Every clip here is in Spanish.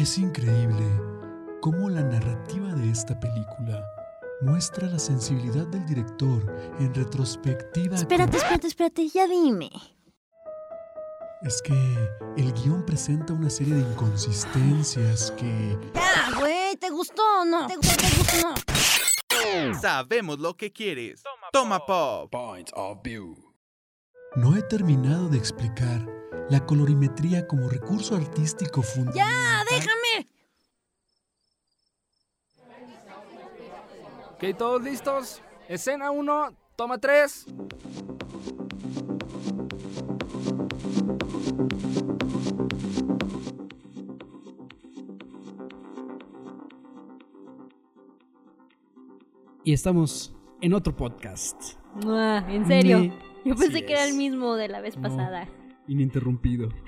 Es increíble cómo la narrativa de esta película muestra la sensibilidad del director en retrospectiva. Espérate, con- espérate, espérate, ya dime. Es que el guion presenta una serie de inconsistencias que Ya, güey, ¿te gustó o no? ¿Te gustó, te gustó o no? Sabemos lo que quieres. Toma pop. Point of view. no he terminado de explicar la colorimetría como recurso artístico fundamental. ¡Ya, déjame! Ok, todos listos. Escena 1, toma 3. Y estamos en otro podcast. Ah, ¿En serio? Me- Yo pensé Así que era el mismo de la vez No. pasada. Ininterrumpido.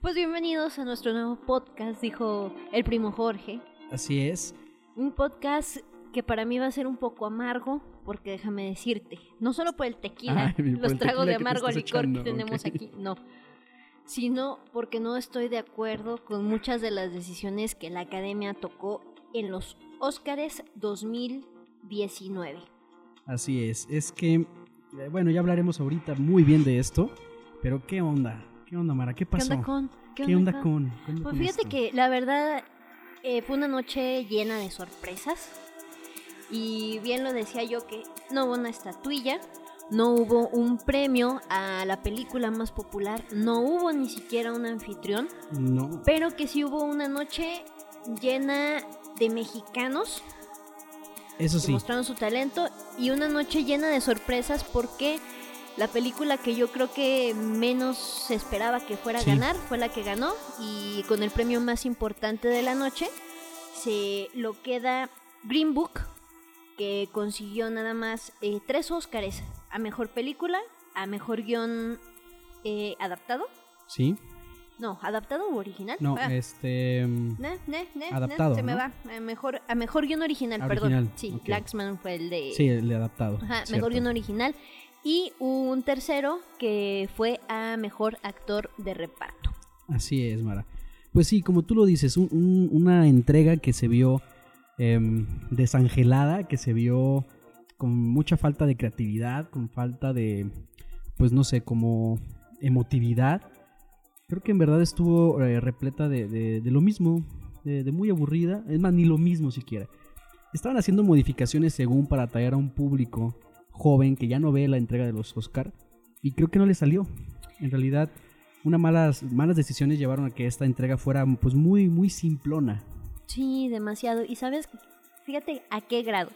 Pues bienvenidos a nuestro nuevo podcast, dijo el primo Jorge. Así es. Un podcast que para mí va a ser un poco amargo, porque déjame decirte, no solo por el tequila, Ay, los el tragos tequila de amargo licor echando, que tenemos ok. aquí, no, sino porque no estoy de acuerdo con muchas de las decisiones que la academia tocó en los Óscares 2019. Así es. Es que, eh, bueno, ya hablaremos ahorita muy bien de esto. Pero ¿qué onda? ¿Qué onda, Mara? ¿Qué ¿Qué pasó? onda con? ¿Qué onda con? ¿Qué onda Pues con fíjate esto? que la verdad eh, fue una noche llena de sorpresas. Y bien lo decía yo que no hubo una estatuilla, no hubo un premio a la película más popular, no hubo ni siquiera un anfitrión, No. pero que sí hubo una noche llena de mexicanos Eso que sí. mostraron su talento y una noche llena de sorpresas porque la película que yo creo que menos se esperaba que fuera a Sí. ganar fue la que ganó y con el premio más importante de la noche se lo queda Green Book que consiguió nada más eh, tres Óscares a mejor película, a mejor guion eh, adaptado, Sí. no, adaptado u original. No, Ah, este. mm, ne, ne, ne, ne, adaptado, se me ¿no? va. A mejor, a mejor guion original, perdón. Sí, ok. Laxman fue el de. Sí, el de adaptado. Ajá, cierto. mejor guion original. Y un tercero que fue a mejor actor de reparto. Así es, Mara. Pues sí, como tú lo dices, un- un- una entrega que se vio em, desangelada, que se vio con mucha falta de creatividad, con falta de, pues no sé, como emotividad. Creo que en verdad estuvo eh, repleta de, de- de lo mismo, de, muy aburrida, es más, ni lo mismo siquiera. Estaban haciendo modificaciones según para atraer a un público joven que ya no ve la entrega de los Oscar y creo que no le salió. En realidad, unas malas, malas decisiones llevaron a que esta entrega fuera pues muy, muy simplona. Sí, demasiado. Y sabes, fíjate a qué grado.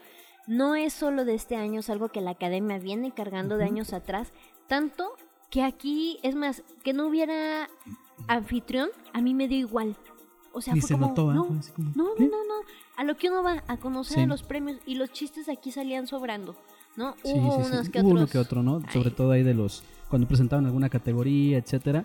No es solo de este año, es algo que la academia viene cargando de años atrás. Tanto que aquí, es más, que no hubiera anfitrión, a mí me dio igual. O sea, Ni fue se como, notó, ¿eh? no, como, No, no, ¿qué? no, no. A lo que uno va a conocer Sí. a los premios y los chistes aquí salían sobrando, ¿no? Sí, Hubo sí, sí. unos que Hubo uno que otro, ¿no? Sobre todo ahí de los cuando presentaban alguna categoría, etcétera.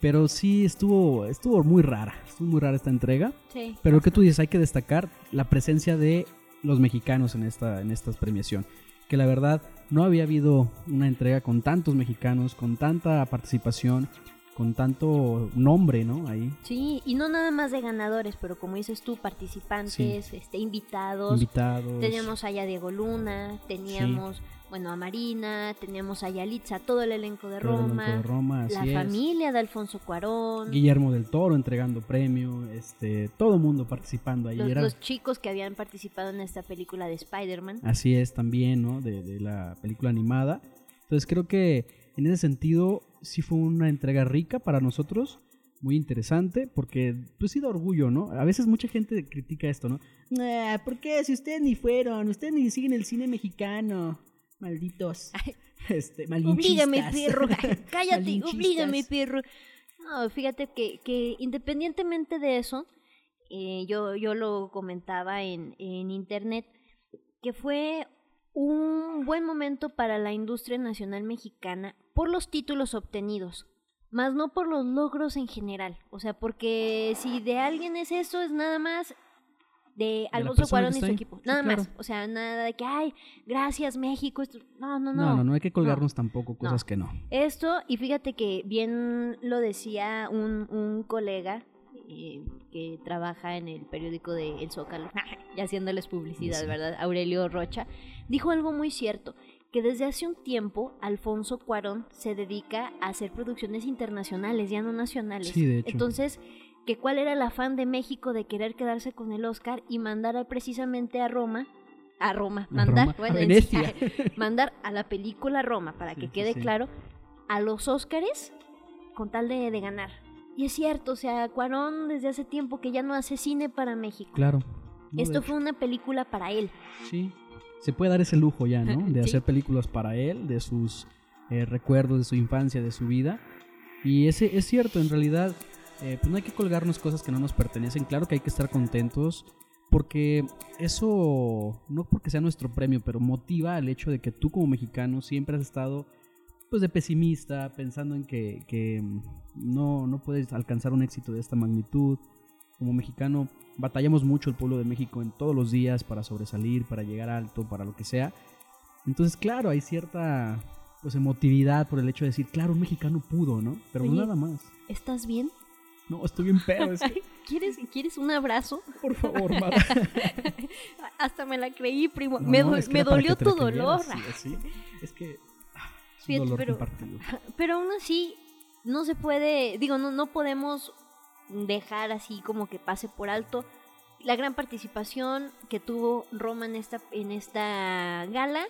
Pero sí estuvo estuvo muy rara, estuvo muy rara esta entrega. Sí. Pero lo que tú dices, hay que destacar la presencia de los mexicanos en esta en esta premiación, que la verdad no había habido una entrega con tantos mexicanos, con tanta participación, con tanto nombre, ¿no? Ahí Sí, y no nada más de ganadores, pero como dices tú, participantes, este, invitados. invitados. Teníamos allá Diego Luna, teníamos, bueno, a Marina, teníamos a Yalitza, todo el elenco de todo el elenco Roma, de Roma, la es. familia de Alfonso Cuarón, Guillermo del Toro entregando premio, este, todo el mundo participando ahí. los, era- los chicos que habían participado en esta película de Spider-Man. Así es también, ¿no? De, de la película animada. Entonces creo que en ese sentido sí fue una entrega rica para nosotros, muy interesante, porque pues sí da orgullo, ¿no? A veces mucha gente critica esto, ¿no? Ah, ¿Por qué? Si ustedes ni fueron, ustedes ni siguen el cine mexicano. Malditos. Este, Oblígame, perro. Cállate, oblígame, perro. No, fíjate que, que independientemente de eso, eh, yo, yo lo comentaba en, en internet, que fue un buen momento para la industria nacional mexicana por los títulos obtenidos, más no por los logros en general. O sea, porque si de alguien es eso, es nada más de Alfonso Cuarón y su equipo. Sí, Nada claro. más. O sea, nada de que, ay, gracias México. esto- No, no, no. No, no, no hay que colgarnos tampoco cosas No. que no. Esto, y fíjate que bien lo decía un, un colega eh, que trabaja en el periódico de El Zócalo, y haciéndoles publicidad, Sí. ¿verdad? Aurelio Rocha, dijo algo muy cierto, que desde hace un tiempo Alfonso Cuarón se dedica a hacer producciones internacionales, ya no nacionales. Sí, de hecho. Entonces, que cuál era el afán de México de querer quedarse con el Oscar y mandar a- precisamente a Roma, a Roma, A mandar, Roma, a bueno, Venecia. mandar a la película Roma, para Sí, que quede sí. claro, a los Óscares con tal de, de ganar. Y es cierto, o sea, Cuarón desde hace tiempo que ya no hace cine para México. Claro. No, Esto fue una película para él. Sí. Se puede dar ese lujo ya, ¿no? De Sí. hacer películas para él, de sus eh, recuerdos, de su infancia, de su vida. Y ese es cierto, en realidad, eh, pues no hay que colgarnos cosas que no nos pertenecen. Claro que hay que estar contentos porque eso, no porque sea nuestro premio, pero motiva el hecho de que tú como mexicano siempre has estado pues de pesimista, pensando en que, que, mm, no, no puedes alcanzar un éxito de esta magnitud. Como mexicano batallamos mucho el pueblo de México en todos los días para sobresalir, para llegar alto, para lo que sea. Entonces, claro, hay cierta pues emotividad por el hecho de decir, claro, un mexicano pudo, ¿no? Pero no Oye. nada más. ¿Estás bien? No, estoy bien pedo. es que, ¿Quieres, ¿Quieres un abrazo? por favor, Mara. Hasta me la creí, primo. No, me do- es que me dolió tu dolor. sí, sí. Es que ah, es un Fíjate, dolor pero- compartido. Pero aún así, no se puede, digo, no, no podemos dejar así como que pase por alto la gran participación que tuvo Roma en esta, en esta gala,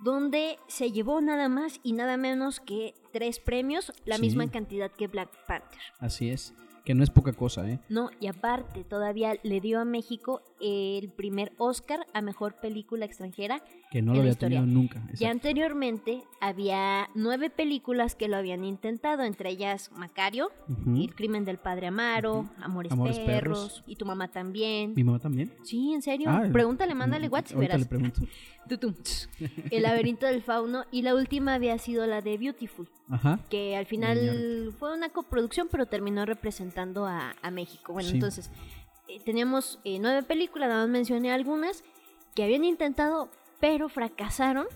donde se llevó nada más y nada menos que tres premios, la Sí. misma cantidad que Black Panther. Así es. Que no es poca cosa, ¿eh? No, y aparte todavía le dio a México el primer Oscar a Mejor Película Extranjera Que no En lo había historia. tenido nunca. Ya exacto. anteriormente había nueve películas que lo habían intentado, entre ellas Macario. El crimen del padre Amaro. Amores, Amores perros, Perros. y tu mamá también. Mi mamá también. Sí, en serio. Ah, Pregúntale, mándale mm, WhatsApp, verás. le pregunto. El laberinto del fauno. Y la última había sido la de Beautiful, Ajá. que al final fue una coproducción, pero terminó representando a, a México. Bueno, Sí. entonces, eh, teníamos eh, nueve películas, nada más mencioné algunas, que habían intentado, pero fracasaron.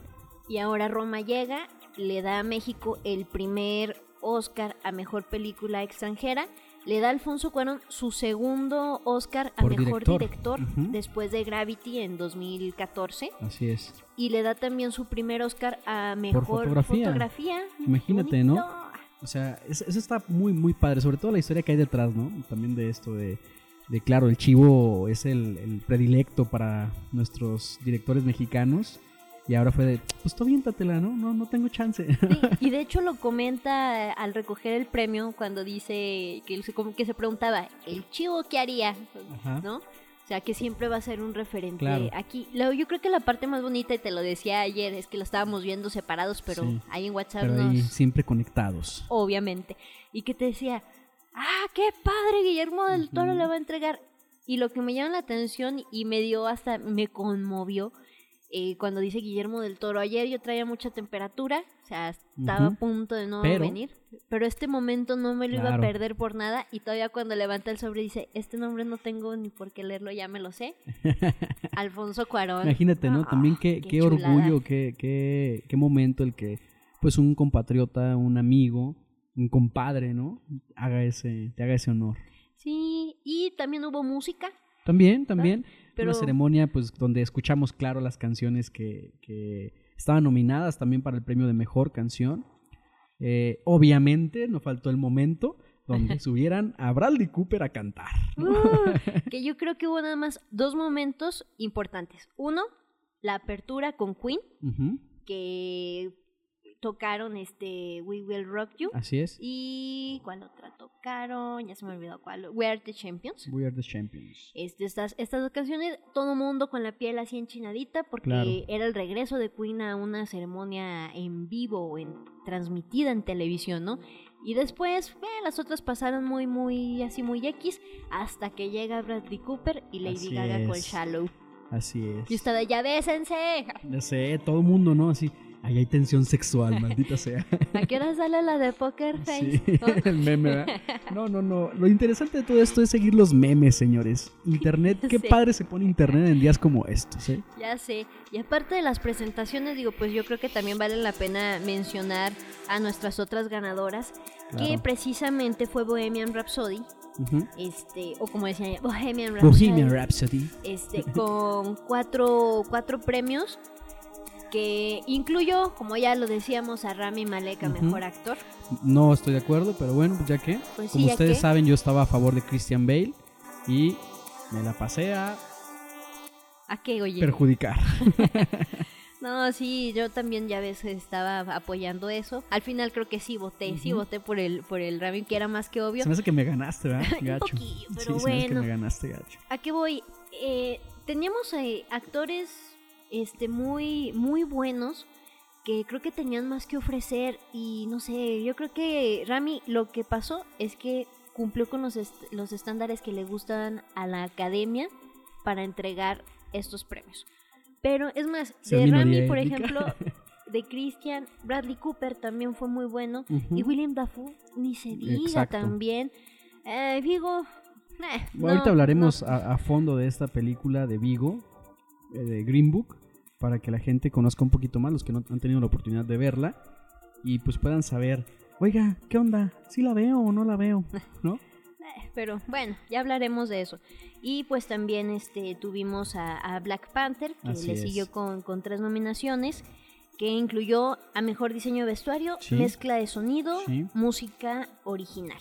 Y ahora Roma llega, le da a México el primer Oscar a Mejor Película Extranjera. Le da a Alfonso Cuarón su segundo Oscar a Por Mejor director. Después de Gravity en 2014 Así es. y le da también su primer Oscar a mejor fotografía. fotografía. Imagínate, ¿no? O sea, es- eso está muy, muy padre. Sobre todo la historia que hay detrás, ¿no? También de esto de, de claro, el chivo es el, el predilecto para nuestros directores mexicanos. Y ahora fue de, pues tú aviéntatela, ¿no? No, no tengo chance. Sí, y de hecho lo comenta al recoger el premio cuando dice que, se, como que se preguntaba, ¿el chivo qué haría? Ajá. ¿No? O sea, que siempre va a ser un referente Claro. aquí. Lo- yo creo que la parte más bonita, y te lo decía ayer, es que lo estábamos viendo separados, pero Sí. ahí en WhatsApp Pero nos... ahí siempre conectados. obviamente. Y que te decía, ah, qué padre, Guillermo del Toro le va a entregar. Y lo que me llama la atención y me dio hasta, me conmovió, eh, cuando dice Guillermo del Toro, ayer yo traía mucha temperatura, o sea, estaba a punto de no Pero- venir, pero este momento no me lo iba a perder por nada y todavía cuando levanta el sobre dice, este nombre no tengo ni por qué leerlo, ya me lo sé. Alfonso Cuarón. Imagínate, ¿no? Ah, También qué, qué qué chulada. orgullo, qué, qué, qué momento el que, pues, un compatriota, un amigo, un compadre, ¿no? Haga ese, te haga ese honor. Sí, y también hubo música, También, también. pero... Una ceremonia, pues, donde escuchamos, claro, las canciones que, que estaban nominadas también para el premio de mejor canción. Eh, obviamente, no faltó el momento donde subieran a Bradley Cooper a cantar. ¿no? Uh, que yo creo que hubo nada más dos momentos importantes. Uno, la apertura con Queen, que tocaron este We Will Rock You. Así es. Y ¿cuál otra tocaron? Ya se me olvidó cuál. We Are the Champions. We are the champions. Este, estas, estas dos canciones, todo mundo con la piel así enchinadita, porque Claro. era el regreso de Queen a una ceremonia en vivo, en, transmitida en televisión, ¿no? Y después, eh, las otras pasaron muy, muy, así muy X, hasta que llega Bradley Cooper y Lady Así Gaga con es. Shallow. Así es. Y estaba, ya bésense. Ya sé, todo el mundo, ¿no? Así, ahí hay tensión sexual, maldita sea. ¿A qué hora sale la de Poker Face? Sí, el meme, ¿verdad? No, no, no. Lo interesante de todo esto es seguir los memes, señores. Internet, qué Sí. padre se pone internet en días como estos, ¿eh? Ya sé. Y aparte de las presentaciones, digo, pues yo creo que también vale la pena mencionar a nuestras otras ganadoras, que Claro. precisamente fue Bohemian Rhapsody, Ujú. este, o como decía Bohemian Rhapsody, Bohemian Rhapsody. este, con cuatro, cuatro premios que incluyó, como ya lo decíamos, a Rami Malek a mejor actor. No estoy de acuerdo, pero bueno, pues ya que. Pues sí, Como ya ustedes que. saben, yo estaba a favor de Christian Bale y me la pasé a ¿A qué, oye? perjudicar. No, sí, yo también ya ves estaba apoyando eso. Al final creo que sí voté, sí voté por el por el Rami, que era más que obvio. Se me hace que me ganaste, ¿verdad? Un Gacho. poquillo, pero sí, se me hace que bueno. me ganaste, gacho. ¿A qué voy? Eh, teníamos eh, actores este muy muy buenos que creo que tenían más que ofrecer y no sé, yo creo que Rami lo que pasó es que cumplió con los, est- los estándares que le gustan a la academia para entregar estos premios. Pero es más, de Rami, por ejemplo, de Christian, Bradley Cooper también fue muy bueno y William Dafoe ni se diga Exacto. también. Eh, Vigo, eh, Bueno, ahorita hablaremos no. A, a fondo de esta película de Vigo, eh, de Green Book, para que la gente conozca un poquito más, los que no han tenido la oportunidad de verla, y pues puedan saber, oiga, ¿qué onda? ¿Sí la veo o no la veo? ¿No? Eh, Pero bueno, ya hablaremos de eso. Y pues también este tuvimos a, a Black Panther, que Así le siguió con, con tres nominaciones, que incluyó a Mejor Diseño de Vestuario, Sí. Mezcla de Sonido, Sí. Música Original.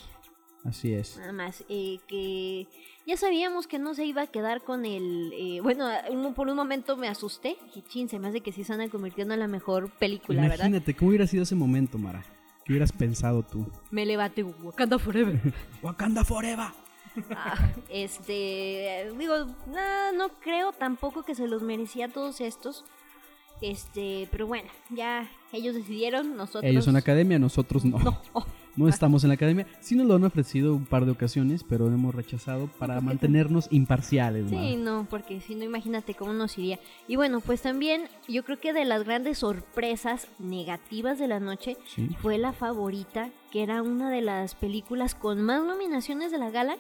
Así es. Nada más, eh, que ya sabíamos que no se iba a quedar con el... eh, bueno, por un momento me asusté, y chin, se me hace que sí se anda convirtiendo en la mejor película, ¿verdad? Imagínate, ¿cómo hubiera sido ese momento, Mara? ¿Qué hubieras pensado tú? Me levanté, Wakanda Forever. Wakanda Forever. Ah, este, digo, no, no creo tampoco que se los merecía todos estos. Este, pero bueno, ya ellos decidieron, nosotros. Ellos son academia, nosotros no. No, oh, No estamos en la academia. Sí nos lo han ofrecido un par de ocasiones, pero hemos rechazado para Porque- mantenernos imparciales. sí, no, porque si no, imagínate cómo nos iría. Y bueno, pues también yo creo que de las grandes sorpresas negativas de la noche Sí. fue la favorita, que era una de las películas con más nominaciones de la gala.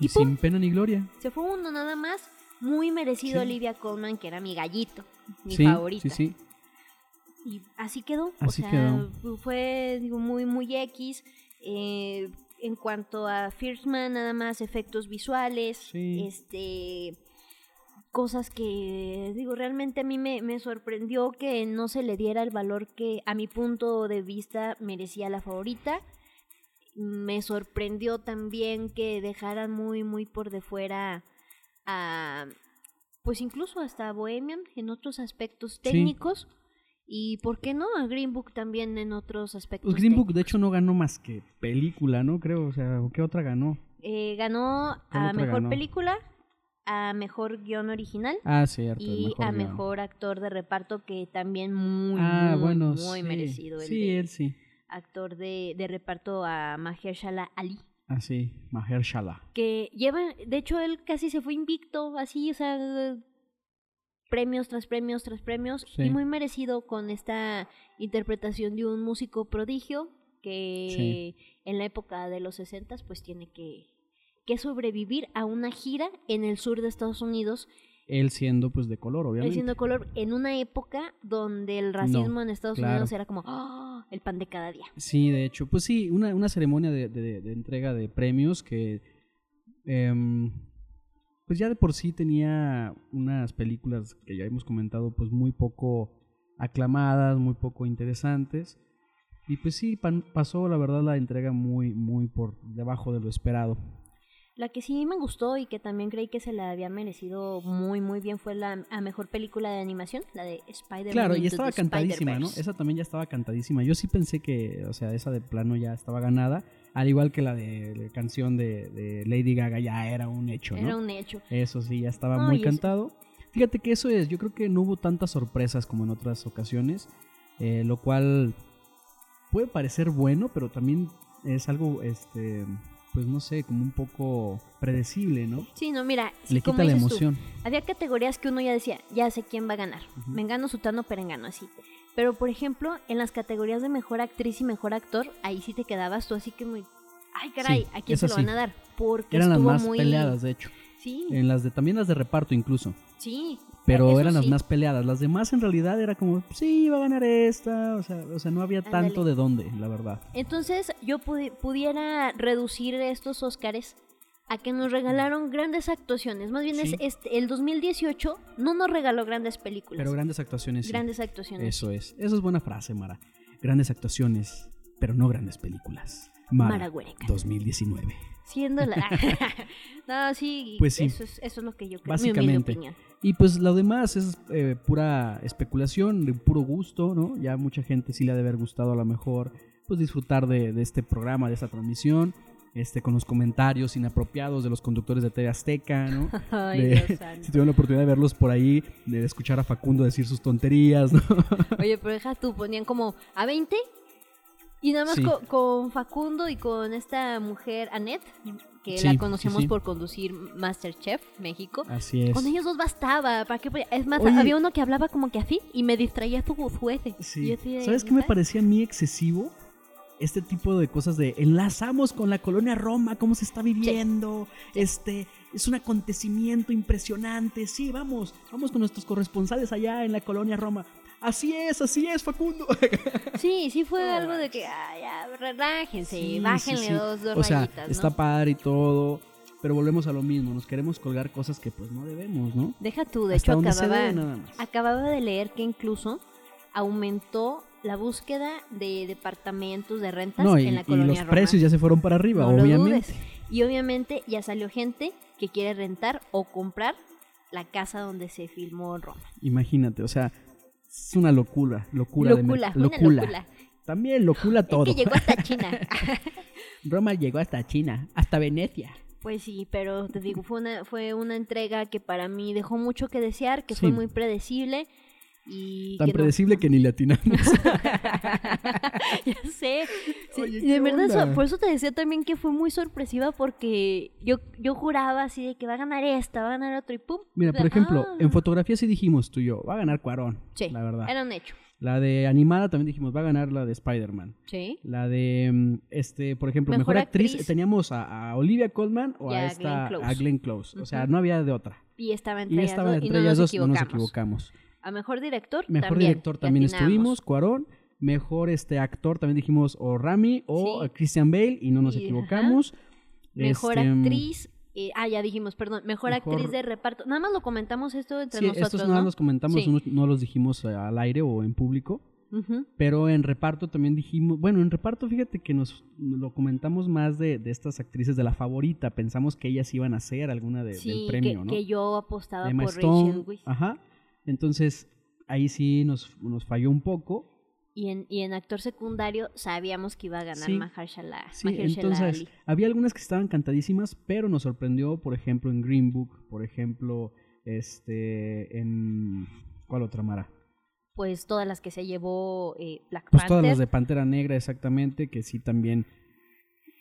Y sin pena ni gloria. se fue uno nada más. Muy merecido Sí. Olivia Colman, que era mi gallito, mi sí, favorita. sí, sí. Y así quedó. Así o sea, quedó. fue digo, muy, muy X. eh, en cuanto a First Man, nada más efectos visuales, Sí. este cosas que digo realmente a mí me, me sorprendió que no se le diera el valor que a mi punto de vista merecía la favorita me sorprendió también que dejaran muy muy por de fuera a pues incluso hasta Bohemian en otros aspectos técnicos y por qué no a Green Book también en otros aspectos Pues Green Book, de hecho, no ganó más que película, ¿no? Creo, o sea, ¿qué otra ganó? Eh, ganó ¿Cuál a mejor ganó? película a mejor guion original Ah, cierto. y a guion. mejor actor de reparto que también muy Ah, muy, bueno, muy sí. merecido el Sí, él sí. actor de, de reparto a Mahershala Ali Ah, sí, Mahershala. que lleva, de hecho él casi se fue invicto, así, o sea, premios tras premios tras premios, Sí. y muy merecido con esta interpretación de un músico prodigio que en la época de los 60 pues tiene que, que sobrevivir a una gira en el sur de Estados Unidos, Él siendo, pues, de color, él obviamente. siendo color, en una época donde el racismo en Estados claro. Unidos era como ¡ah! el pan de cada día. Sí, de hecho, pues sí, una, una ceremonia de, de- de entrega de premios que, em, pues ya de por sí tenía unas películas que ya hemos comentado, pues muy poco aclamadas, muy poco interesantes. Y pues sí, pan- pasó la verdad la entrega muy, muy por debajo de lo esperado. La que sí me gustó y que también creí que se la había merecido muy muy bien fue la a mejor película de animación, la de Spider-Man. Claro, y estaba cantadísima, ¿no? Esa también ya estaba cantadísima. Yo sí pensé que, o sea, esa de plano ya estaba ganada, al igual que la de la canción de, de Lady Gaga ya era un hecho, ¿no? Era un hecho. Eso sí, ya estaba No, muy cantado. Fíjate que eso es, yo creo que no hubo tantas sorpresas como en otras ocasiones, eh, lo cual puede parecer bueno, pero también es algo, este, pues no sé, como un poco predecible, ¿no? Sí, no, mira, sí, Le quita la tú, emoción. había categorías que uno ya decía, ya sé quién va a ganar. Ujú. Mengano, Sutano, Perengano, así. Pero, por ejemplo, en las categorías de mejor actriz y mejor actor, ahí sí te quedabas tú así que muy... Ay, caray, Sí, ¿a quién se lo van a dar? Porque Eran las más muy... peleadas, de hecho. Sí, En las de, también las de reparto incluso. sí. Pero eso eran las sí. más peleadas. Las demás en realidad era como, sí, va a ganar esta. O sea, o sea no había tanto de dónde, la verdad. Entonces yo pudi- pudiera reducir estos Óscares a que nos regalaron grandes actuaciones. Más bien Sí. es este, el 2018 no nos regaló grandes películas. Pero grandes actuaciones. sí. grandes actuaciones. Eso es. Eso es buena frase, Mara. Grandes actuaciones, pero no grandes películas. Mara, Mara Huereca. 2019. Siendo la... no, sí, Pues sí. Eso, es, eso es lo que yo creo. Mi Básicamente. opinión. Y pues lo demás es eh, pura especulación, de puro gusto, ¿no? Ya mucha gente sí le ha de haber gustado a lo mejor, pues disfrutar de, de este programa, de esta transmisión, este, con los comentarios inapropiados de los conductores de TV Azteca, ¿no? Ay, De- Dios si tuvieron la oportunidad de verlos por ahí, de escuchar a Facundo decir sus tonterías, ¿no? Oye, pero deja tú, ponían como a 20 y nada más Sí. con, Facundo y con esta mujer, Annette, que Sí, la conocemos sí. por conducir Masterchef México. Así es. Con ellos dos bastaba, ¿para qué? Es más, Oye. había uno que hablaba como que así y me distraía tu jueces. Sí. ¿Sabes qué me parecía a mí excesivo? Este tipo de cosas de enlazamos con la colonia Roma, cómo se está viviendo, este, es un acontecimiento impresionante, sí, vamos, vamos con nuestros corresponsales allá en la colonia Roma. Así es, así es, Facundo. Sí, sí fue algo de que, ay, ya, relájense, Sí, bájenle sí. dos, dos O sea, rayitas, ¿no? está padre y todo, pero volvemos a lo mismo, nos queremos colgar cosas que pues no debemos, ¿no? Deja tú, de Hasta hecho acababa, debe, nada más. acababa de leer que incluso aumentó la búsqueda de departamentos de rentas No, y, en la y colonia los Roma. precios ya se fueron para arriba, No obviamente. Y obviamente ya salió gente que quiere rentar o comprar la casa donde se filmó Roma. Imagínate, o sea, es una locura, locura de Locura, una locura. También locura todo. Es que llegó hasta China. Roma llegó hasta China, hasta Venecia. Pues sí, pero te digo, fue una, fue una entrega que para mí dejó mucho que desear, que fue Sí. muy predecible y Tan que no- predecible que ni le atinamos. ya sé. Sí, Oye, y ¿qué de verdad, onda? por eso te decía también que fue muy sorpresiva porque yo, yo juraba así de que va a ganar esta, va a ganar otro y pum. Mira, por ejemplo, ah, en fotografía sí dijimos tú y yo, va a ganar Cuarón. sí, La verdad. era un hecho. La de animada también dijimos, va a ganar la de Spider-Man. Sí. La de, mm, este, por ejemplo, Mejor mejor, actriz, actriz. teníamos a, a Olivia Colman o a, a esta, Glenn Close. a Glenn Close. O sea, no había de otra. Y estaba entre Y ellas estaba dos, entre y no ellas nos dos, no nos equivocamos. A mejor director Mejor también. director también estuvimos, Cuarón. Mejor este actor también dijimos o Rami o Sí. Christian Bale y no nos Y, equivocamos. Mejor Este, actriz. eh, ah, ya dijimos, perdón. Mejor, Mejor- actriz de reparto. Nada más lo comentamos esto entre Sí, nosotros. estos nada ¿no? los comentamos, Sí. no, no los dijimos eh, al aire o en público. Ujú. Pero en reparto también dijimos, bueno, en reparto fíjate que nos lo comentamos más de, de estas actrices de la favorita. Pensamos que ellas iban a ser alguna de- Sí, del premio, que, ¿no? que yo apostaba Emma por Stone. Rachel Weisz. Ajá. Entonces, ahí sí nos, nos falló un poco. Y en, y en actor secundario sabíamos que iba a ganar Sí. Mahershala, Sí, Mahershala entonces, Ali. había algunas que estaban cantadísimas, pero nos sorprendió, por ejemplo, en Green Book, por ejemplo, este, en... ¿Cuál otra, Mara? Pues todas las que se llevó eh, Black Pues Panther. todas las de Pantera Negra, exactamente, que sí también.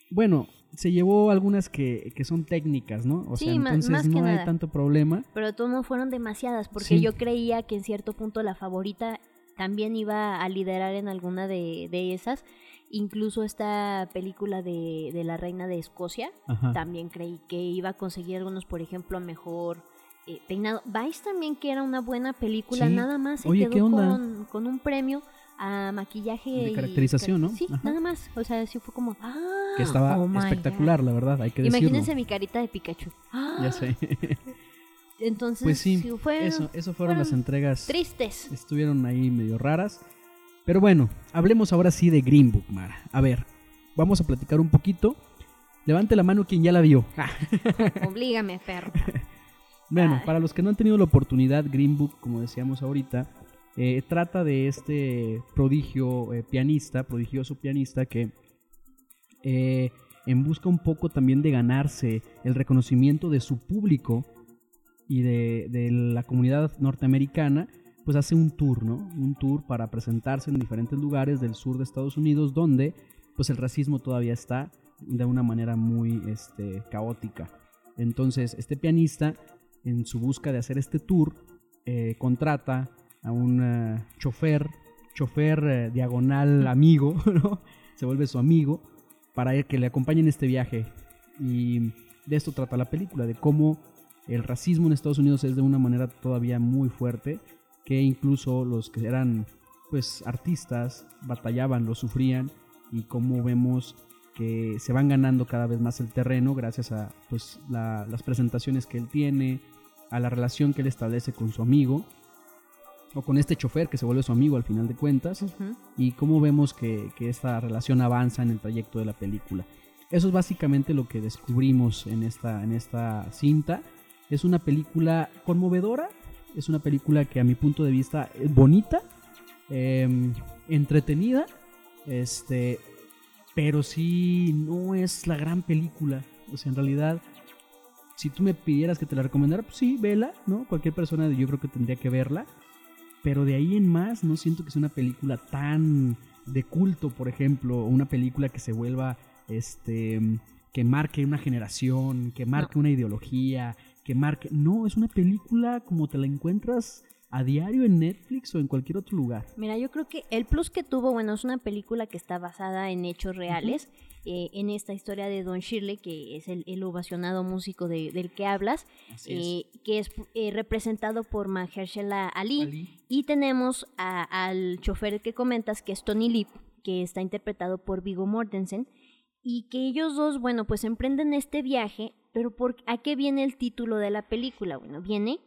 Bueno, se llevó algunas que, que son técnicas, ¿no? O Sí, sea, entonces más no hay nada. tanto problema. Pero de todos modos fueron demasiadas, porque Sí. yo creía que en cierto punto la favorita también iba a liderar en alguna de, de esas. Incluso esta película de, de la reina de Escocia, Ajá. también creí que iba a conseguir algunos, por ejemplo, mejor eh, peinado. Vice también, que era una buena película, Sí. nada más se Oye, quedó ¿qué onda? Con, con un premio a maquillaje De y caracterización, ¿no? Sí, Ajá. nada más. O sea, sí fue como. ¡ah! Que estaba Oh espectacular, God. la verdad, hay que decirlo. Imagínense mi carita de Pikachu. ¡Ah! Ya sé. Entonces, pues sí, fue eso, eso fueron las entregas. tristes. Estuvieron ahí medio raras. Pero bueno, hablemos ahora sí de Green Book, Mara. A ver, vamos a platicar un poquito. Levante la mano quien ya la vio. Ah, Oblígame, perro. Bueno, Ay. para los que no han tenido la oportunidad, Green Book, como decíamos ahorita, eh, trata de este prodigio eh, pianista, prodigioso pianista que eh, en busca un poco también de ganarse el reconocimiento de su público y de, la comunidad norteamericana, pues hace un tour, ¿no? Un tour para presentarse en diferentes lugares del sur de Estados Unidos donde pues el racismo todavía está de una manera muy este, caótica. Entonces, este pianista, en su busca de hacer este tour, contrata a un eh, chofer, chofer eh, diagonal amigo, ¿no? Se vuelve su amigo para que le acompañe en este viaje. Y de esto trata la película, de cómo el racismo en Estados Unidos es de una manera todavía muy fuerte, que incluso los que eran pues artistas batallaban, lo sufrían, y cómo vemos que se van ganando cada vez más el terreno gracias a pues, la- las presentaciones que él tiene, a la relación que él establece con su amigo, o con este chofer que se vuelve su amigo al final de cuentas, Ujú. y cómo vemos que, que esta relación avanza en el trayecto de la película. Eso es básicamente lo que descubrimos en esta, en esta cinta. Es una película conmovedora, es una película que a mi punto de vista es bonita, em, entretenida, este, pero sí no es la gran película. O sea, en realidad, si tú me pidieras que te la recomendara, pues sí, vela, ¿no? Cualquier persona yo creo que tendría que verla. Pero de ahí en más, no siento que sea una película tan de culto, por ejemplo, una película que se vuelva, este, que marque una generación, que marque una ideología, que marque... No, es una película como te la encuentras a diario en Netflix o en cualquier otro lugar. Mira, yo creo que el plus que tuvo, bueno, es una película que está basada en hechos reales, eh, en esta historia de Don Shirley, que es el, el ovacionado músico de- del que hablas, eh, que es eh, representado por Mahershala Ali, Ali. y tenemos a- al chofer que comentas, que es Tony Lip, que está interpretado por Vigo Mortensen, y que ellos dos, bueno, pues emprenden este viaje, pero por, ¿a qué viene el título de la película? Bueno, viene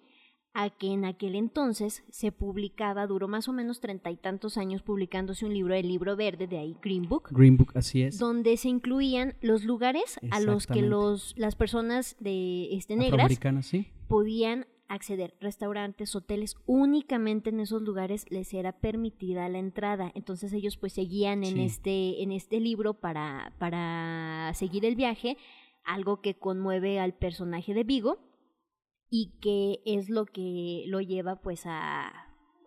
a que en aquel entonces se publicaba, duró más o menos treinta y tantos años publicándose un libro, el libro verde, de ahí Green Book, Green Book, así es. donde se incluían los lugares a los que los, las personas de este, negras sí. podían acceder. Restaurantes, hoteles, únicamente en esos lugares les era permitida la entrada. Entonces ellos pues seguían en Sí. este, en este libro para, para seguir el viaje, algo que conmueve al personaje de Vigo y que es lo que lo lleva pues a,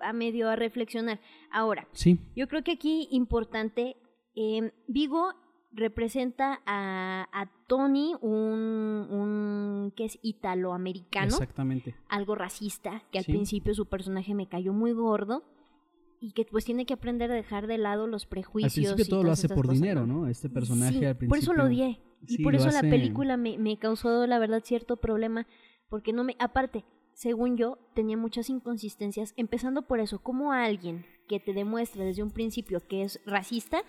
a medio a reflexionar. Ahora, Sí, yo creo que aquí importante, eh, Vigo representa a, a Tony, un, un que es italoamericano, exactamente. algo racista, que al Sí. principio su personaje me cayó muy gordo y que pues tiene que aprender a dejar de lado los Al prejuicios. principio y todo lo hace por cosas, dinero, ¿no? Este personaje Sí, al principio. Por eso lo odié. Y Sí, por eso la película me, me causó, la verdad, cierto problema. Porque no me. Aparte, según yo, tenía muchas inconsistencias. Empezando por eso, como alguien que te demuestra desde un principio que es racista,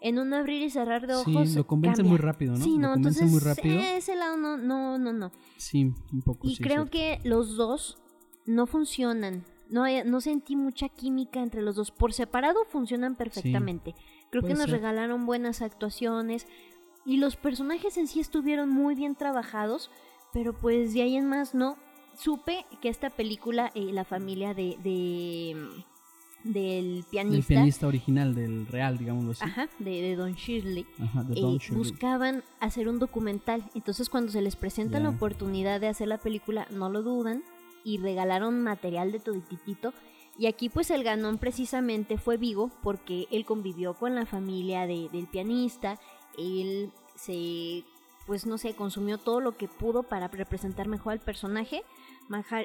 en un abrir y cerrar de Sí, ojos. lo convence cambia. muy rápido, ¿no? Sí, Lo no, convence entonces. muy rápido. Ese lado no, no, no, no. Sí, un poco Y sí, creo cierto. que los dos no funcionan. No, no sentí mucha química entre los dos. Por separado funcionan perfectamente. Creo que nos ser. regalaron buenas actuaciones. Y los personajes en sí estuvieron muy bien trabajados. Pero pues de ahí en más no. Supe que esta película, eh, la familia de, de- del El pianista, pianista original del real, digámoslo así. ajá, de, de Don Shirley, Ajá, de eh, Don Shirley. buscaban hacer un documental. Entonces cuando se les presenta la oportunidad de hacer la película, no lo dudan y regalaron material de todititito. Y aquí pues el ganón precisamente fue Vigo porque él convivió con la familia de- del pianista, él se, pues no sé, consumió todo lo que pudo para representar mejor al personaje.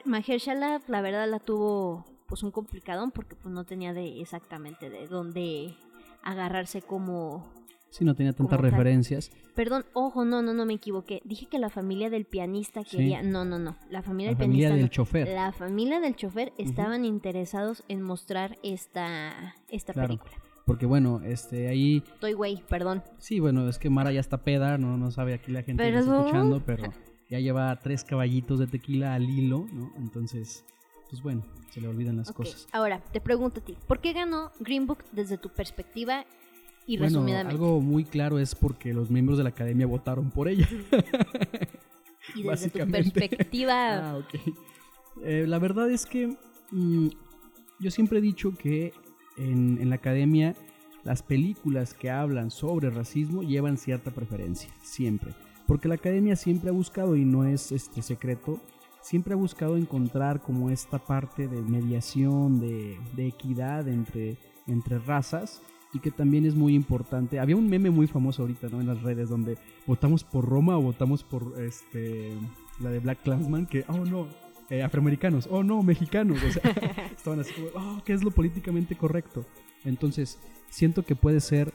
Mahershala la verdad la tuvo pues un complicadón porque pues no tenía de exactamente de dónde agarrarse como Sí, no tenía tantas tal. referencias. Perdón, ojo, no, no, no me equivoqué. Dije que la familia del pianista Sí. quería. No, no, no. La familia La del familia pianista. del no. chofer. La familia del chofer estaban interesados en mostrar esta, esta Claro. película. Porque bueno, este, ahí, Estoy güey, perdón. sí, bueno, es que Mara ya está peda, no, no sabe aquí la gente que está escuchando, pero ya lleva tres caballitos de tequila al hilo, ¿no? Entonces, pues bueno, se le olvidan las cosas. Ahora, te pregunto a ti, ¿por qué ganó Green Book desde tu perspectiva y Bueno, resumidamente? algo muy claro es porque los miembros de la academia votaron por ella. y desde tu perspectiva. Ah, ok. Eh, la verdad es que mm, yo siempre he dicho que en, en la academia las películas que hablan sobre racismo llevan cierta preferencia, siempre. Porque la academia siempre ha buscado, y no es este secreto, siempre ha buscado encontrar como esta parte de mediación, de, de equidad entre, entre razas, y que también es muy importante. Había un meme muy famoso ahorita ¿no? en las redes donde votamos por Roma o votamos por este la de Black Klansman, que, oh no, eh, afroamericanos, oh no, mexicanos. O sea, estaban así como, oh, ¿qué es lo políticamente correcto? Entonces, siento que puede ser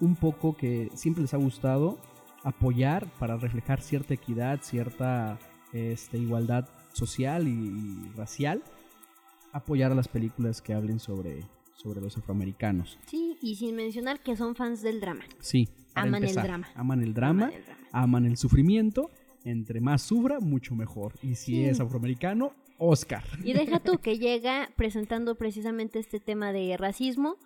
un poco que siempre les ha gustado apoyar para reflejar cierta equidad, cierta este, igualdad social y, y racial, apoyar a las películas que hablen sobre, sobre los afroamericanos. Sí, y sin mencionar que son fans del drama. Sí, Aman el drama. Aman el drama, Aman el drama. aman el sufrimiento. Entre más sufra, mucho mejor. Y si Sí. es afroamericano, Oscar. Y deja tú que llega presentando precisamente este tema de racismo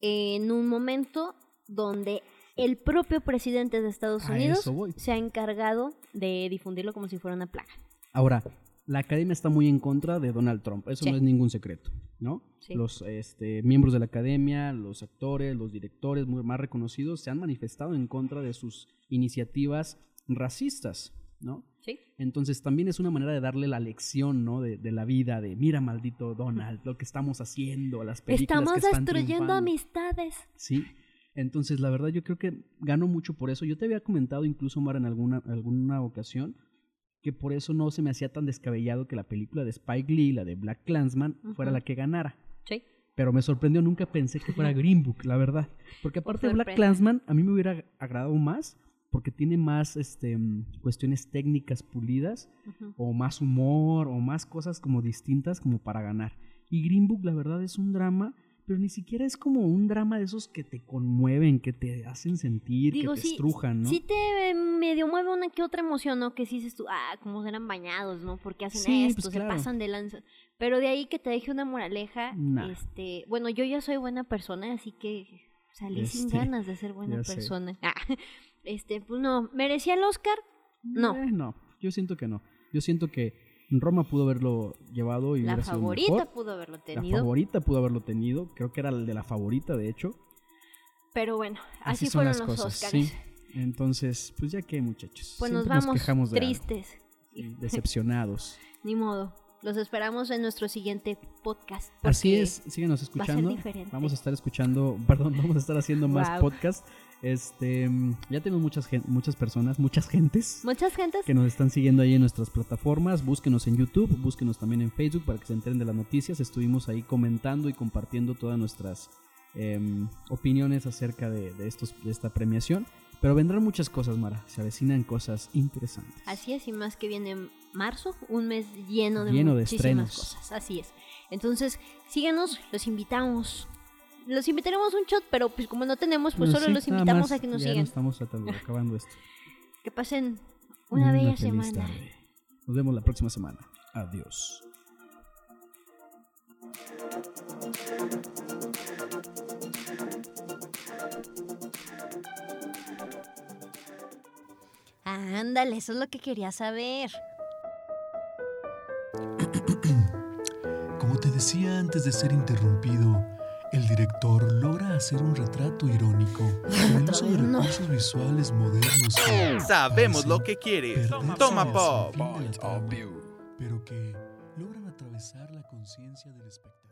en un momento donde el propio presidente de Estados Unidos se ha encargado de difundirlo como si fuera una plaga. Ahora, la academia está muy en contra de Donald Trump, eso Sí. no es ningún secreto, ¿no? Sí. Los este, miembros de la academia, los actores, los directores muy más reconocidos se han manifestado en contra de sus iniciativas racistas, ¿no? Sí. Entonces también es una manera de darle la lección, ¿no? De, de la vida, de mira maldito Donald, lo que estamos haciendo, las películas Estamos que están destruyendo triunfando". amistades. Sí. Entonces, la verdad, yo creo que gano mucho por eso. Yo te había comentado incluso, Mar, en alguna, alguna ocasión, que por eso no se me hacía tan descabellado que la película de Spike Lee, la de Black Clansman, fuera la que ganara. Sí. Pero me sorprendió, nunca pensé que fuera Green Book, la verdad. Porque aparte de Black. Clansman, a mí me hubiera agradado más porque tiene más este, mm, cuestiones técnicas pulidas Ujú. o más humor o más cosas como distintas como para ganar. Y Green Book la verdad es un drama, pero ni siquiera es como un drama de esos que te conmueven, que te hacen sentir, Digo, que te sí, estrujan, ¿no? sí te medio mueve una que otra emoción, ¿no? Que sí dices tú, ah, como eran bañados, ¿no? Porque hacen Sí, esto, pues, se claro. pasan de lanza. Pero de ahí que te deje una moraleja, Nah. este, bueno, yo ya soy buena persona, así que salí sin Este, ganas de ser buena persona. Ah, este, pues no, ¿merecía el Oscar? No. Eh, no, yo siento que no. Yo siento que Roma pudo haberlo llevado y La hubiera sido favorita mejor. pudo haberlo La tenido. favorita pudo haberlo tenido. Creo que era el de la favorita, de hecho. Pero bueno, así, son fueron las los cosas, Oscars. sí. Entonces, pues ya que muchachos. Pues nos vamos quejamos de algo, tristes. decepcionados. Ni modo. Los esperamos en nuestro siguiente podcast. Así es, síguenos va a ser escuchando. Vamos a estar escuchando, perdón, vamos a estar haciendo más Wow. podcast. Este, mm, ya tenemos muchas muchas personas, muchas gentes Muchas gentes. que nos están siguiendo ahí en nuestras plataformas. Búsquenos en YouTube, búsquenos también en Facebook para que se enteren de las noticias. Estuvimos ahí comentando y compartiendo todas nuestras em, opiniones acerca de, de estos, de esta premiación. Pero vendrán muchas cosas, Mara. Se avecinan cosas interesantes. Así es, y más que viene marzo, un mes lleno de Lleno de muchísimas estrenos. cosas. Así es. Entonces, síganos, los invitamos. Los invitaremos a un shot, pero pues como no tenemos, pues Bueno, solo sí, los invitamos más, a que nos ya sigan. estamos acabando esto. Que pasen una, bella feliz semana. tarde. Nos vemos la próxima semana. Adiós. Ándale, eso es lo que quería saber. Como te decía antes de ser interrumpido, el director logra hacer un retrato irónico con el uso de no. recursos visuales modernos que Sabemos lo que quieres. Toma pop. trama, pero que logran atravesar la conciencia del espectador.